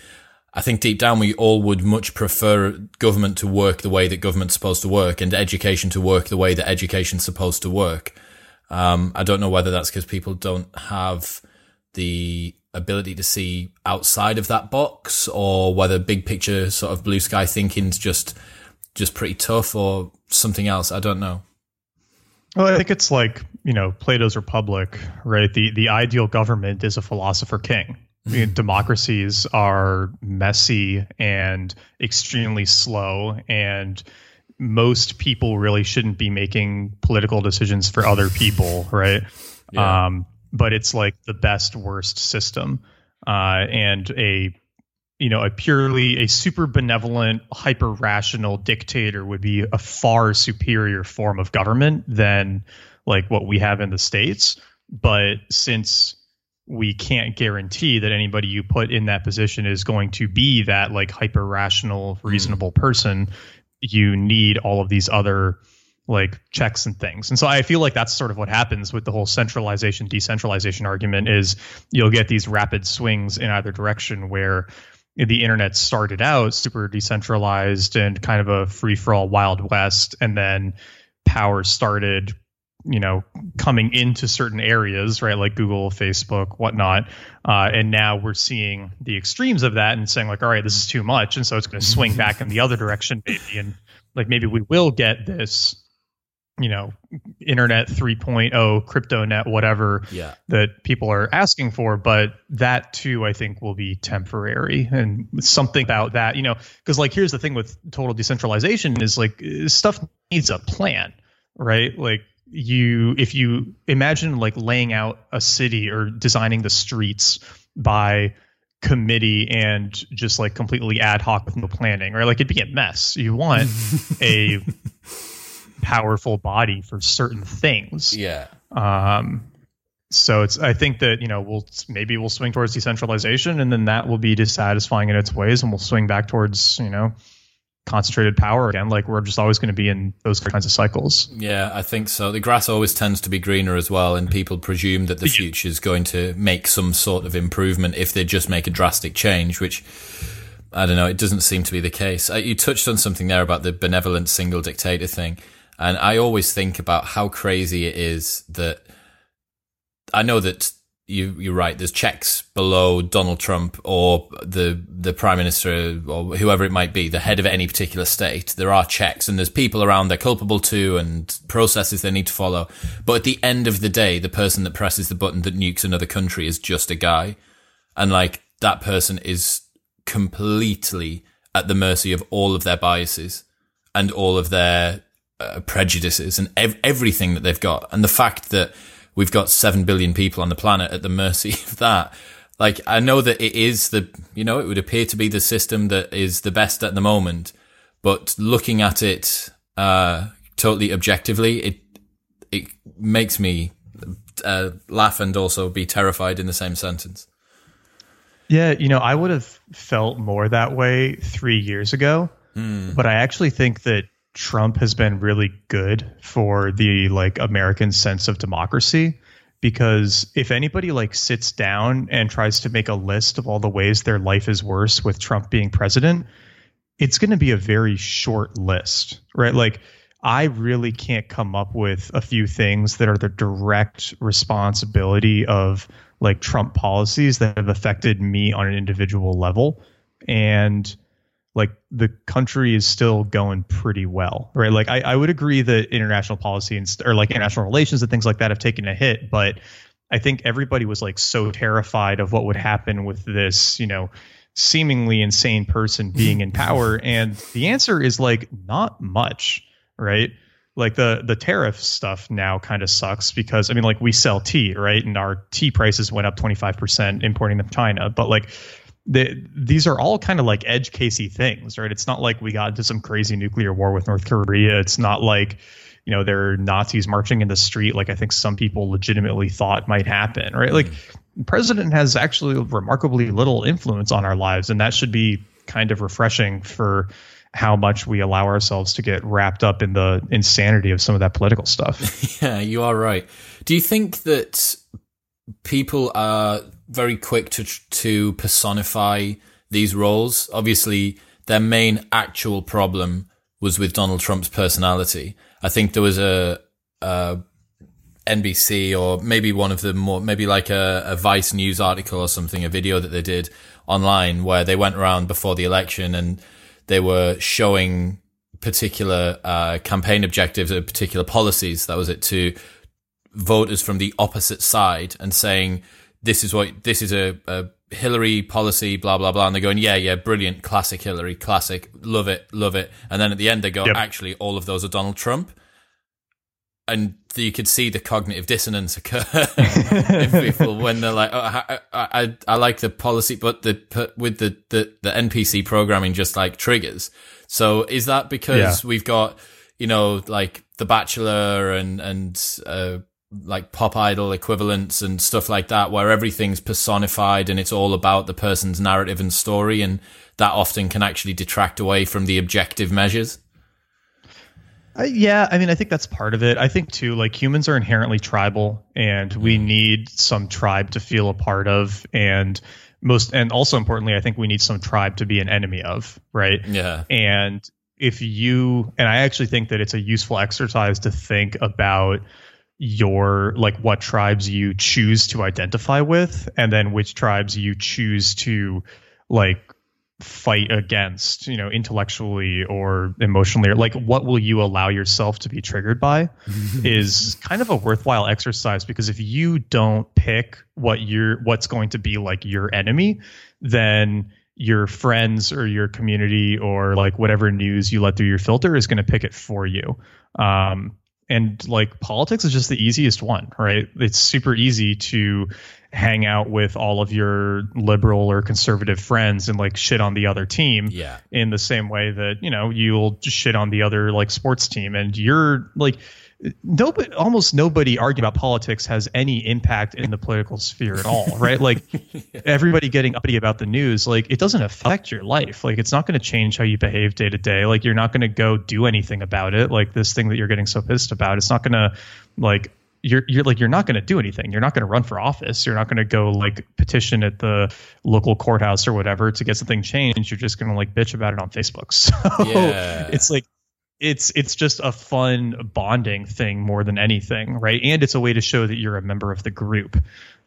I think deep down we all would much prefer government to work the way that government's supposed to work and education to work the way that education's supposed to work. Um, I don't know whether that's because people don't have the ability to see outside of that box or whether big picture sort of blue sky thinking's just just pretty tough or something else? I don't know. Well i think it's like you know plato's republic right? The the ideal government is a philosopher king. I mean, democracies are messy and extremely slow and most people really shouldn't be making political decisions for other people right? Yeah. um, but it's like the best worst system uh, and a you know a purely a super benevolent hyper rational dictator would be a far superior form of government than like what we have in the states but since we can't guarantee that anybody you put in that position is going to be that like hyper rational reasonable mm. person you need all of these other like checks and things. And so I feel like that's sort of what happens with the whole centralization decentralization argument is you'll get these rapid swings in either direction where the internet started out super decentralized and kind of a free for all wild west and then power started you know coming into certain areas right like google facebook whatnot uh, and now we're seeing the extremes of that and saying like all right this is too much and so it's going to swing back in the other direction maybe and like maybe we will get this you know internet 3.0 crypto net whatever yeah. that people are asking for but that too i think will be temporary and something about that you know because like here's the thing with total decentralization is like stuff needs a plan right? Like you if you imagine like laying out a city or designing the streets by committee and just like completely ad hoc with no planning right? Like it'd be a mess. You want a powerful body for certain things. Yeah. Um, so it's I think that you know we'll maybe we'll swing towards decentralization and then that will be dissatisfying in its ways and we'll swing back towards you know concentrated power again. Like we're just always going to be in those kinds of cycles. Yeah i think so. The grass always tends to be greener as well and people presume that the future is going to make some sort of improvement if they just make a drastic change which i don't know it doesn't seem to be the case. Uh, you touched on something there about the benevolent single dictator thing and I always think about how crazy it is that I know that you you're right. There's checks below Donald Trump or the the prime minister or whoever it might be, the head of any particular state. There are checks and there's people around they're culpable to and processes they need to follow. But at the end of the day, the person that presses the button that nukes another country is just a guy, and like that person is completely at the mercy of all of their biases and all of their uh, prejudices and ev- everything that they've got. And the fact that we've got 7 billion people on the planet at the mercy of that. Like, I know that it is the, you know, it would appear to be the system that is the best at the moment, but looking at it, uh, totally objectively, it, it makes me, uh, laugh and also be terrified in the same sentence. Yeah, you know, I would have felt more that way three years ago, mm. but I actually think that Trump has been really good for the like American sense of democracy because if anybody like sits down and tries to make a list of all the ways their life is worse with Trump being president, it's going to be a very short list, right? Like I really can't come up with a few things that are the direct responsibility of like Trump policies that have affected me on an individual level and like the country is still going pretty well, right? Like I, I would agree that international policy and or like international relations and things like that have taken a hit, but I think everybody was like so terrified of what would happen with this, you know, seemingly insane person being in power, and the answer is like not much, right? Like the the tariff stuff now kind of sucks because I mean like we sell tea, right? And our tea prices went up 25% importing them from China, but like the, these are all kind of like edge casey things, right? It's not like we got into some crazy nuclear war with North Korea. It's not like, you know, there are Nazis marching in the street like I think some people legitimately thought might happen, right? Like the president has actually remarkably little influence on our lives, and that should be kind of refreshing for how much we allow ourselves to get wrapped up in the insanity of some of that political stuff. yeah, you are right. Do you think that people are very quick to to personify these roles. Obviously, their main actual problem was with Donald Trump's personality. I think there was a, a NBC or maybe one of the more maybe like a, a Vice News article or something, a video that they did online where they went around before the election and they were showing particular uh, campaign objectives or particular policies. That was it to voters from the opposite side and saying this is what this is a, a Hillary policy, blah blah blah, and they're going, yeah, yeah, brilliant, classic Hillary, classic, love it, love it, and then at the end they go, yep. actually, all of those are Donald Trump, and you could see the cognitive dissonance occur in people when they're like, oh, I, I, I, like the policy, but the with the, the the NPC programming just like triggers. So is that because yeah. we've got you know like The Bachelor and and uh, like pop idol equivalents and stuff like that, where everything's personified and it's all about the person's narrative and story, and that often can actually detract away from the objective measures. Uh, yeah, I mean, I think that's part of it. I think too, like humans are inherently tribal, and we Mm-hmm. need some tribe to feel a part of, and most, and also importantly, I think we need some tribe to be an enemy of, right? Yeah. And if you, and I actually think that it's a useful exercise to think about your like what tribes you choose to identify with, and then which tribes you choose to like fight against you know intellectually or emotionally or like what will you allow yourself to be triggered by is kind of a worthwhile exercise because if you don't pick what you're what's going to be like your enemy then your friends or your community or like whatever news you let through your filter is going to pick it for you. Um and like politics is just the easiest one right it's super easy to hang out with all of your liberal or conservative friends and like shit on the other team Yeah. in the same way that you know you'll just shit on the other like sports team and you're like nobody almost nobody arguing about politics has any impact in the political sphere at all right like everybody getting uppity about the news like it doesn't affect your life like it's not going to change how you behave day to day like you're not going to go do anything about it like this thing that you're getting so pissed about it's not going to like you're you're like you're not going to do anything. You're not going to run for office. You're not going to go like petition at the local courthouse or whatever to get something changed. You're just going to like bitch about it on Facebook. So Yeah. it's like it's it's just a fun bonding thing more than anything, right? And it's a way to show that you're a member of the group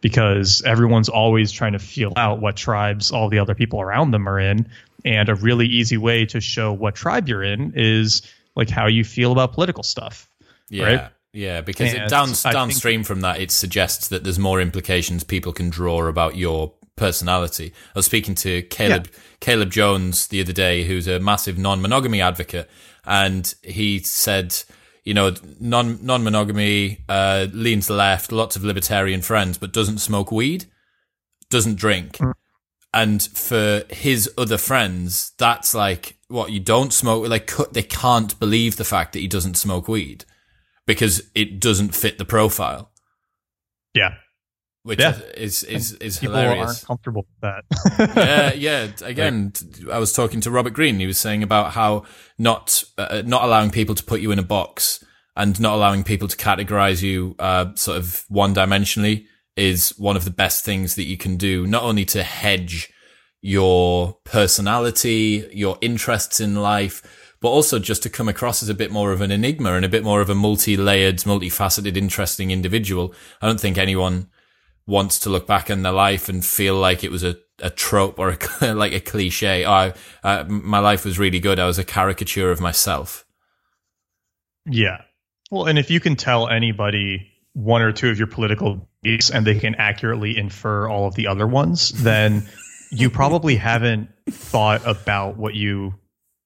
because everyone's always trying to feel out what tribes all the other people around them are in. And a really easy way to show what tribe you're in is like how you feel about political stuff. Yeah. Right? Yeah, because it down, downstream from that, it suggests that there's more implications people can draw about your personality. I was speaking to Caleb Caleb Jones the other day, who's a massive non-monogamy advocate, and he said, you know, non non-monogamy uh, leans left, lots of libertarian friends, but doesn't smoke weed, doesn't drink. And for his other friends, that's like what you don't smoke. Like they can't believe the fact that he doesn't smoke weed because it doesn't fit the profile, Yeah. Which Yeah. is is is People hilarious. aren't comfortable with that. yeah, yeah. Again, I was talking to Robert Greene. He was saying about how not uh, not allowing people to put you in a box and not allowing people to categorize you uh, sort of one dimensionally is one of the best things that you can do. Not only to hedge your personality, your interests in life, but also just to come across as a bit more of an enigma and a bit more of a multi-layered, multifaceted, interesting individual. I don't think anyone wants to look back in their life and feel like it was a, a trope or a, like a cliche. Oh, I, uh, my life was really good. I was a caricature of myself. Yeah. Well, and if you can tell anybody one or two of your political beliefs and they can accurately infer all of the other ones, then you probably haven't thought about what you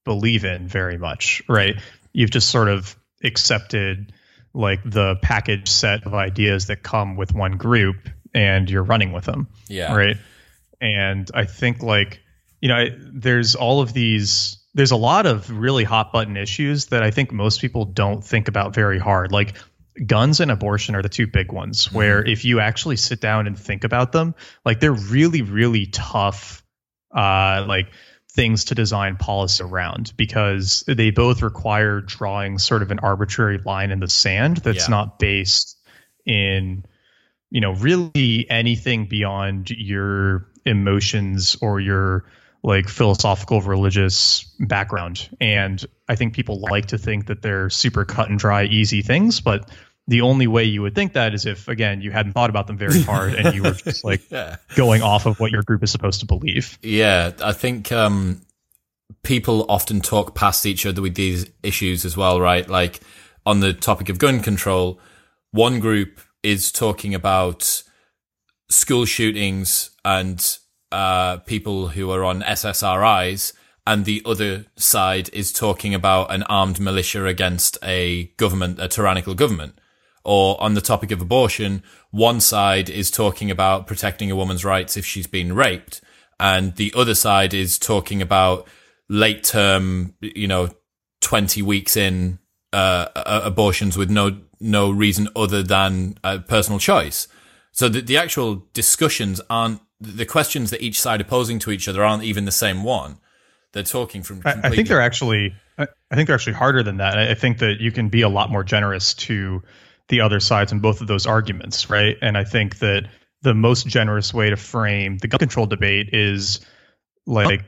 believe in very much, right? You've just sort of accepted like the package set of ideas that come with one group and you're running with them Yeah. right and i think like you know I, there's all of these there's a lot of really hot button issues that i think most people don't think about very hard like guns and abortion are the two big ones where if you actually sit down and think about them like they're really really tough uh like things to design policy around because they both require drawing sort of an arbitrary line in the sand that's Yeah. not based in you know really anything beyond your emotions or your like philosophical religious background and i think people like to think that they're super cut and dry easy things but the only way you would think that is if again you hadn't thought about them very hard and you were just like Yeah. going off of what your group is supposed to believe Yeah. I think, um, people often talk past each other with these issues as well, right? Like on the topic of gun control, one group is talking about school shootings and uh, people who are on SSRIs, and the other side is talking about an armed militia against a government, a tyrannical government. Or on the topic of abortion, one side is talking about protecting a woman's rights if she's been raped, and the other side is talking about late term, you know, 20 weeks in uh, abortions with no no reason other than uh, personal choice. So the, the actual discussions aren't the questions that each side opposing to each other aren't even the same one. They're talking from. I, I think they're actually. I think they're actually harder than that. I think that you can be a lot more generous to the other sides in both of those arguments, right? And I think that the most generous way to frame the gun control debate is like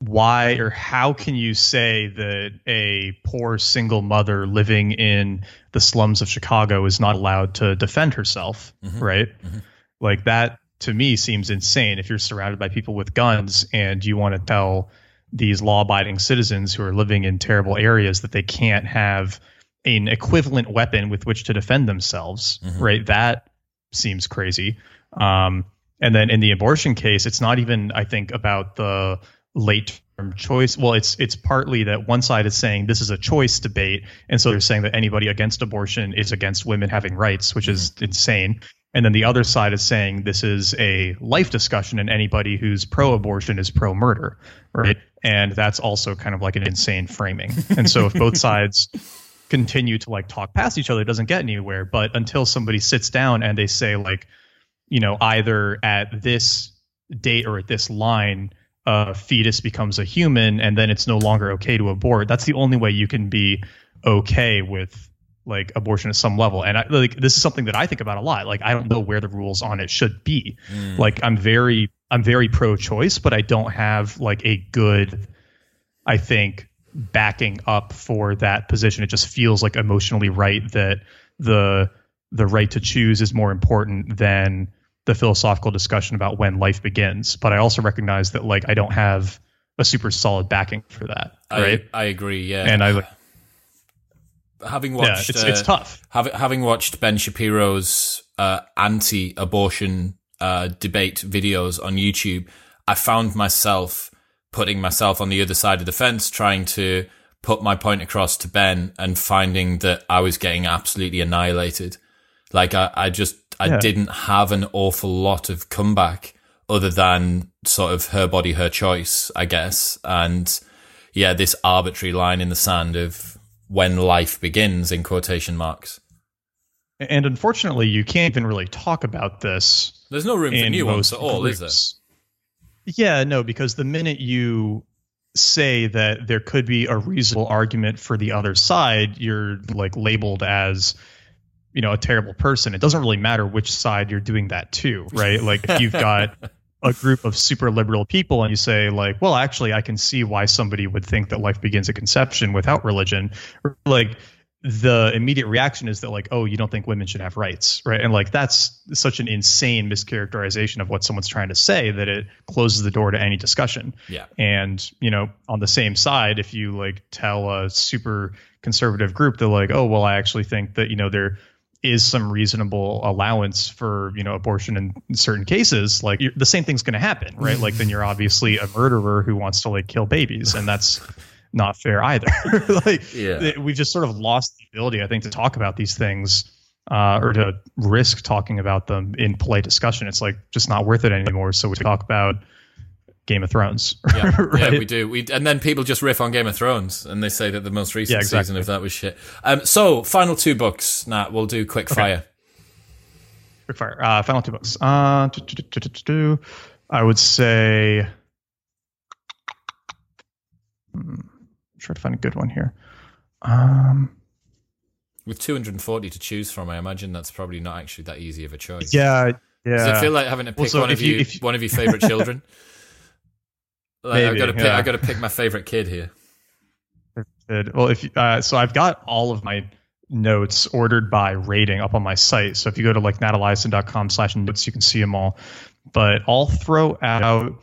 why or how can you say that a poor single mother living in the slums of Chicago is not allowed to defend herself, mm-hmm. right? Mm-hmm. Like that to me seems insane if you're surrounded by people with guns and you want to tell these law-abiding citizens who are living in terrible areas that they can't have an equivalent weapon with which to defend themselves, mm-hmm. right? That seems crazy. Um, and then in the abortion case, it's not even I think about the late term choice. Well, it's it's partly that one side is saying this is a choice debate, and so they're saying that anybody against abortion is against women having rights, which is mm-hmm. insane. And then the other side is saying this is a life discussion, and anybody who's pro abortion is pro murder, right? And that's also kind of like an insane framing. And so if both sides continue to like talk past each other, it doesn't get anywhere. But until somebody sits down and they say, like, you know, either at this date or at this line, a fetus becomes a human and then it's no longer okay to abort. That's the only way you can be okay with like abortion at some level. And I, like this is something that I think about a lot. Like I don't know where the rules on it should be. Mm. Like I'm very I'm very pro-choice, but I don't have like a good I think backing up for that position. It just feels like emotionally right that the the right to choose is more important than the philosophical discussion about when life begins. But I also recognize that like I don't have a super solid backing for that. Right. I, I agree. Yeah. And I having watched yeah, it's, uh, it's tough. Having having watched Ben Shapiro's uh, anti-abortion uh, debate videos on YouTube, I found myself putting myself on the other side of the fence, trying to put my point across to Ben, and finding that I was getting absolutely annihilated. Like I, I just I yeah. didn't have an awful lot of comeback other than sort of her body, her choice, I guess. And yeah, this arbitrary line in the sand of when life begins in quotation marks. And unfortunately, you can't even really talk about this. There's no room for nuance at all, groups. is there? Yeah, no, because the minute you say that there could be a reasonable argument for the other side, you're like labeled as you know a terrible person it doesn't really matter which side you're doing that to right? Like if you've got a group of super liberal people and you say like well actually i can see why somebody would think that life begins at conception without religion like the immediate reaction is that like oh you don't think women should have rights right? And like that's such an insane mischaracterization of what someone's trying to say that it closes the door to any discussion. Yeah. And you know on the same side if you like tell a super conservative group they're like oh well i actually think that you know they're is some reasonable allowance for you know abortion in certain cases like the same thing's going to happen right? Like then you're obviously a murderer who wants to like kill babies and that's not fair either. Like yeah. we've just sort of lost the ability i think to talk about these things uh, or to risk talking about them in polite discussion. It's like just not worth it anymore. So we talk about Game of Thrones. Yeah, right? yeah, we do. We and then people just riff on Game of Thrones and they say that the most recent yeah, exactly. season of that was shit. Um, so final two books. Nat, we'll do quick okay. fire. Quick fire. Uh, final two books. Uh, I would say. Hmm, try to find a good one here. Um, with 240 to choose from, I imagine that's probably not actually that easy of a choice. Yeah, yeah. Does it feel like having to pick one of you, you one of your favorite children? Like, I've got to pick. Yeah. I got to pick my favorite kid here. Well, if uh, so, I've got all of my notes ordered by rating up on my site. So if you go to like nateliason.com slash notes, you can see them all. But I'll throw out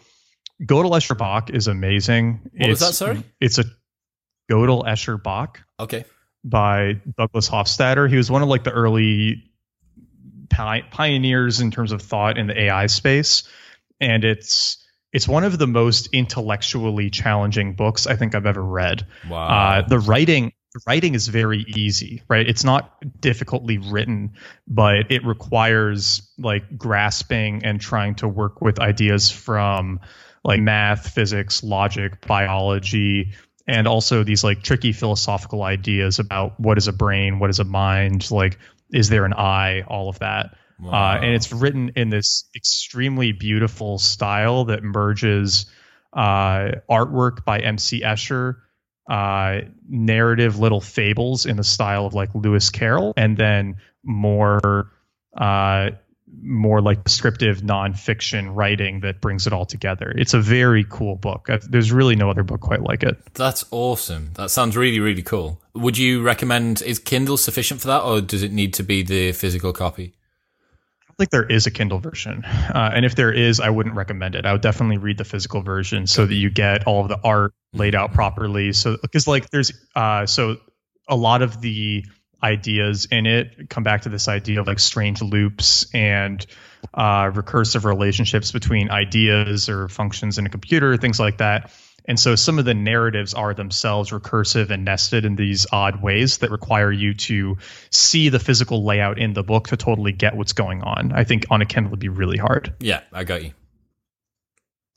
Gödel Escher Bach is amazing. What it's, was that? Sorry, it's a Gödel Escher Bach. Okay. By Douglas Hofstadter. He was one of like the early pioneers in terms of thought in the AI space, and it's it's one of the most intellectually challenging books I think I've ever read. Wow. Uh, the writing the writing is very easy, right? It's not difficultly written, but it requires like grasping and trying to work with ideas from like math, physics, logic, biology, and also these like tricky philosophical ideas about what is a brain, what is a mind, like is there an eye, all of that. Wow. Uh, and it's written in this extremely beautiful style that merges uh, artwork by M.C. Escher, uh, narrative little fables in the style of like Lewis Carroll, and then more uh, more like descriptive nonfiction writing that brings it all together. It's a very cool book. There's really no other book quite like it. That's awesome. That sounds really, really cool. Would you recommend, is Kindle sufficient for that or does it need to be the physical copy? Think there is a Kindle version. Uh, and if there is, I wouldn't recommend it. I would definitely read the physical version so that you get all of the art laid out properly. So, because like there's, uh, so a lot of the, ideas in it come back to this idea of like strange loops and uh, recursive relationships between ideas or functions in a computer, things like that. And so some of the narratives are themselves recursive and nested in these odd ways that require you to see the physical layout in the book to totally get what's going on. I think on a Kindle would be really hard. Yeah, I got you.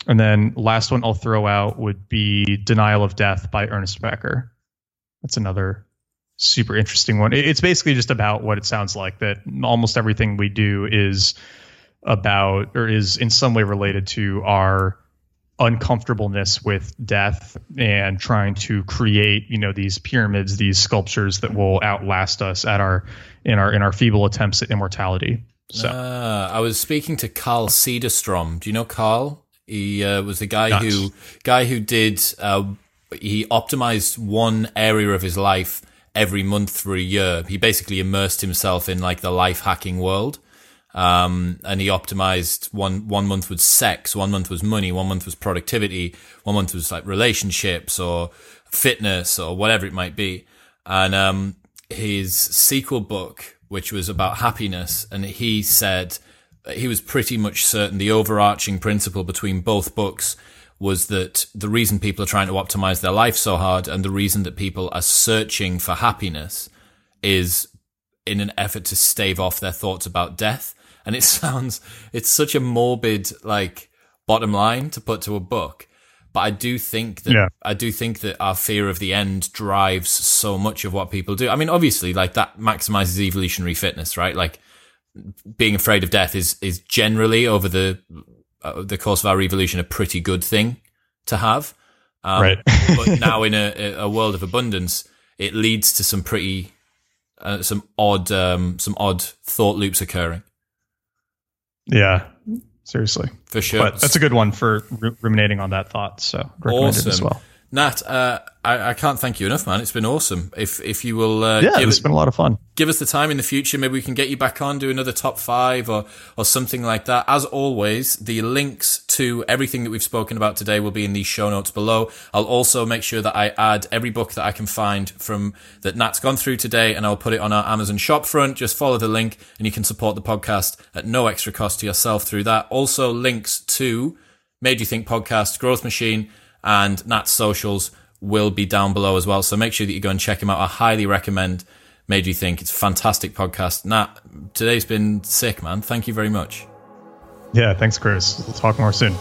And then last one I'll throw out would be Denial of Death by Ernest Becker. That's another super interesting one. It's basically just about what it sounds like that almost everything we do is about or is in some way related to our uncomfortableness with death and trying to create you know these pyramids these sculptures that will outlast us at our in our in our feeble attempts at immortality. So. Uh, i was speaking to carl cederstrom. Do you know carl? He uh, was the guy who guy who did uh, he optimized one area of his life every month for a year. He basically immersed himself in like the life hacking world. Um, and he optimized one, one month was sex, one month was money, one month was productivity, one month was like relationships or fitness or whatever it might be. And, um, his sequel book, which was about happiness, and he said he was pretty much certain the overarching principle between both books was that the reason people are trying to optimize their life so hard and the reason that people are searching for happiness is in an effort to stave off their thoughts about death. And it sounds, it's such a morbid, like, bottom line to put to a book. But I do think that, yeah. I do think that our fear of the end drives so much of what people do. I mean, obviously, like, that maximizes evolutionary fitness, right? Like, being afraid of death is, is generally over the uh, the course of our evolution a pretty good thing to have. Um, right. but now in a, a world of abundance, it leads to some pretty, uh, some odd, um, some odd thought loops occurring. Yeah, seriously, for sure. But that's a good one for ruminating on that thought. So recommend awesome. it as well. Nat, uh, I, I, can't thank you enough, man. It's been awesome. If if you will, uh, yeah, it's it, been a lot of fun. Give us the time in the future. Maybe we can get you back on, do another top five or or something like that. As always, the links to everything that we've spoken about today will be in the show notes below. I'll also make sure that I add every book that I can find from that Nat's gone through today, and I'll put it on our Amazon shop front. Just follow the link, and you can support the podcast at no extra cost to yourself through that. Also, links to Made You Think podcast, Growth Machine, and Nat's socials will be down below as well. So make sure that you go and check him out. I highly recommend Made You Think. It's a fantastic podcast. Nat, today's been sick, man. Thank you very much. Yeah, thanks, Chris. We'll talk more soon.